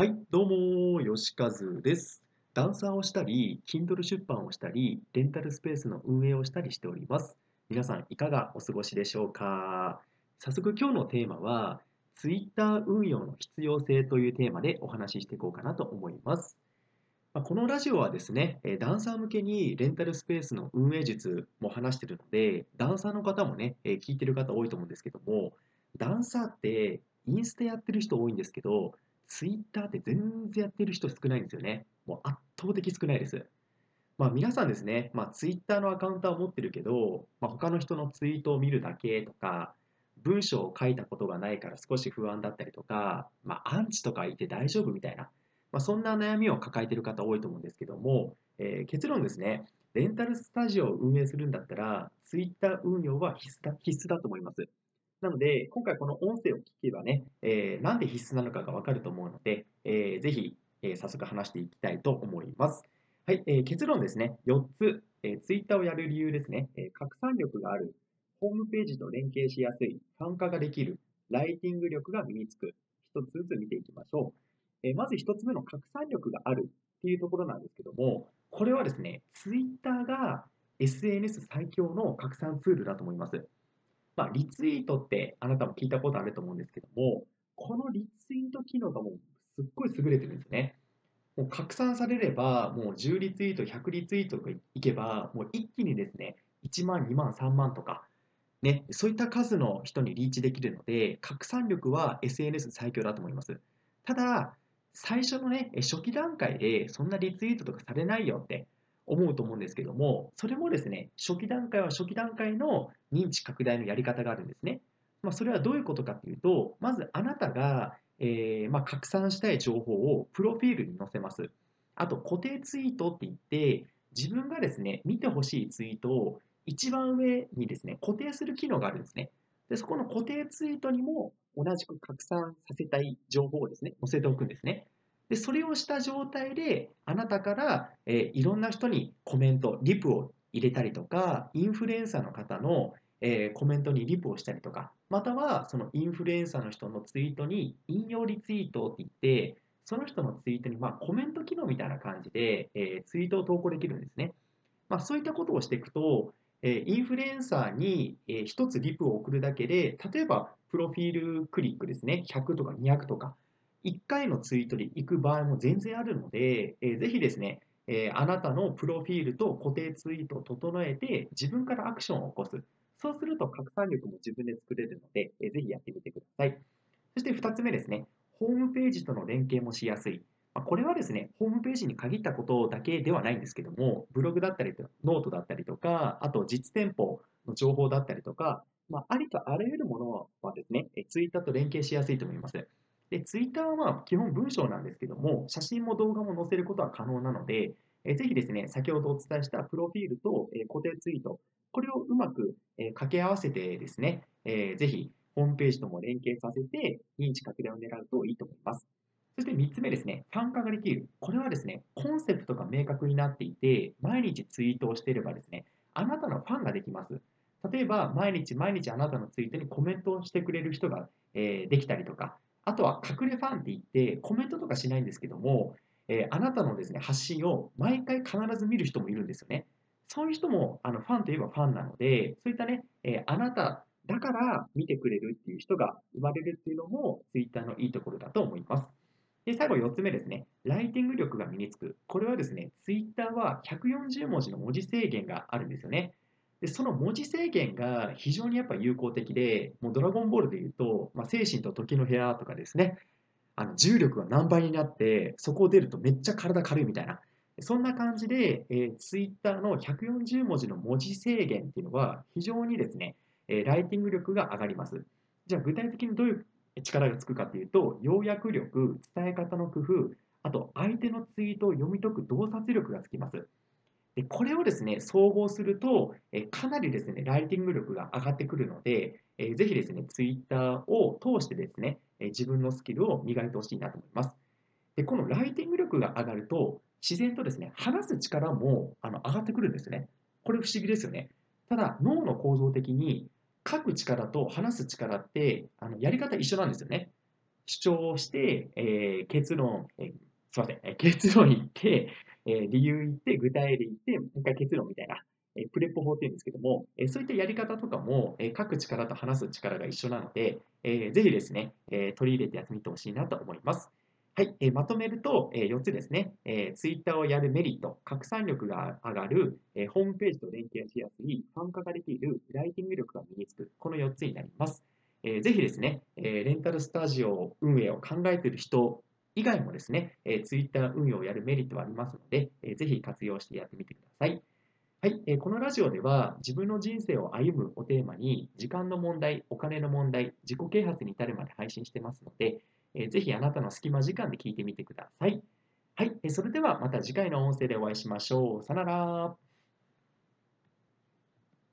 はい、どうも、よしかずです。ダンサーをしたり、Kindle 出版をしたり、レンタルスペースの運営をしたりしております。皆さん、いかがお過ごしでしょうか？早速、今日のテーマは、Twitter 運用の必要性というテーマでお話ししていこうかなと思います。まこのラジオはですね、ダンサー向けにレンタルスペースの運営術も話しているので、ダンサーの方もね、聞いてる方多いと思うんですけども、ダンサーってインスタやってる人多いんですけど、ツイッターって全然やってる人少ないんですよね。もう圧倒的少ないです。まあ皆さんですね、まあツイッターのアカウントは持ってるけど、まあ、他の人のツイートを見るだけとか、文章を書いたことがないから少し不安だったりとか、まあアンチとかいて大丈夫みたいな、まあ、そんな悩みを抱えてる方多いと思うんですけども、えー、結論ですね、レンタルスタジオを運営するんだったら、ツイッター運用は必須だ必須だと思います。なので、今回この音声を聞けばね、えー、なんで必須なのかがわかると思うので、えー、ぜひ、えー、早速話していきたいと思います。はい、えー、結論ですね、4つ、えー、Twitter をやる理由ですね、えー、拡散力がある、ホームページと連携しやすい、参加ができる、ライティング力が身につく、1つずつ見ていきましょう。えー、まず1つ目の拡散力がある。っていうところなんですけども、これはですね、Twitter が SNS 最強の拡散ツールだと思います。まあ、リツイートってあなたも聞いたことあると思うんですけども、このリツイート機能がもうすっごい優れてるんですね。もう拡散されれば、もう10リツイート、100リツイートがいけば、もう一気にですね、1万、2万、3万とか、ね、そういった数の人にリーチできるので、拡散力は SNS 最強だと思います。ただ、最初のね、初期段階でそんなリツイートとかされないよって思うと思うんですけども、それもですね、初期段階は初期段階の認知拡大のやり方があるんですね。まあ、それはどういうことかというと、まずあなたが、えー、まあ、拡散したい情報をプロフィールに載せます。あと、固定ツイートって言って、自分がですね、見てほしいツイートを一番上にですね、固定する機能があるんですね。で、そこの固定ツイートにも同じく拡散させたい情報をですね、載せておくんですね。で、それをした状態で、あなたから、えー、いろんな人にコメント、リプを入れたりとか、インフルエンサーの方の、えー、コメントにリプをしたりとか、またはそのインフルエンサーの人のツイートに引用リツイートって言って、その人のツイートにまあコメント機能みたいな感じで、えー、ツイートを投稿できるんですね。まあ、そういったことをしていくと、えインフルエンサーに、え1つリプを送るだけで、例えばプロフィールクリックですね、100とか200とか、1回のツイートで行く場合も全然あるので、えー、ぜひですね、えー、あなたのプロフィールと固定ツイートを整えて、自分からアクションを起こす。そうすると拡散力も自分で作れるので、えー、ぜひやってみてください。そして2つ目ですね、ホームページとの連携もしやすい。ま、これはですね、ホームページに限ったことだけではないんですけども、ブログだったりと、ノートだったりとか、あと実店舗の情報だったりとか、まあ、ありとあらゆるものはですね、ツイッターと連携しやすいと思います。で、ツイッターはまあ基本文章なんですけども、写真も動画も載せることは可能なので、えぜひですね、先ほどお伝えしたプロフィールと、え固定ツイート、これをうまく、え掛け合わせてですね、えー、ぜひホームページとも連携させて認知拡大を狙うといいと思います。そして3つ目ですね、参加ができる。これはですね、コンセプトが明確になっていて、毎日ツイートをしていればですね、あなたのファンができます。例えば、毎日毎日あなたのツイートにコメントをしてくれる人が、えできたりとか、あとは隠れファンって言ってコメントとかしないんですけども、えー、あなたのですね、発信を毎回必ず見る人もいるんですよね。そういう人もあのファンといえばファンなので、そういったね、えー、あなただから見てくれるっていう人が生まれるっていうのも Twitter のいいところだと思います。で、最後4つ目ですね。ライティング力が身につく。これはですね、Twitter は140文字の文字制限があるんですよね。で、その文字制限が非常にやっぱ有効的で、もうドラゴンボールで言うと、まあ、精神と時の部屋とかですね、あの重力が何倍になって、そこを出るとめっちゃ体軽いみたいな、そんな感じで、えー、Twitter の140文字の文字制限っていうのは非常にですね、えー、ライティング力が上がります。じゃあ具体的にどういう力がつくかというと、要約力、伝え方の工夫、あと相手のツイートを読み解く洞察力がつきます。でこれをですね、総合すると、えかなりですね、ライティング力が上がってくるので、えぜひですね、ツイッターを通してですね、え自分のスキルを磨いてほしいなと思います。で、このライティング力が上がると、自然とですね、話す力もあの上がってくるんですね。これ不思議ですよね。ただ、脳の構造的に書く力と話す力ってあのやり方一緒なんですよね。主張して、えー、結論、えー、すいません、え結論言って、えー、理由言って、具体例言って、もう一回結論みたいな、えプレップ法っていうんですけども、えそういったやり方とかも、え書く力と話す力が一緒なので、えー、ぜひですね、え取り入れてやってみてほしいなと思います。はい、えー、まとめると、えー、4つですね、えー、ツイッターをやるメリット、拡散力が上がる、えー、ホームページと連携しやすい、参加ができる、ライティング力が身につく、この4つになります。えー、ぜひですね、え、レンタルスタジオ運営を考えている人以外もですね、えー、ツイッター運用をやるメリットはありますので、えー、ぜひ活用してやってみてください。はい、えー、このラジオでは自分の人生を歩むをテーマに時間の問題、お金の問題、自己啓発に至るまで配信してますので、えー、ぜひあなたの隙間時間で聞いてみてください。はい、えそれではまた次回の音声でお会いしましょう。さよなら。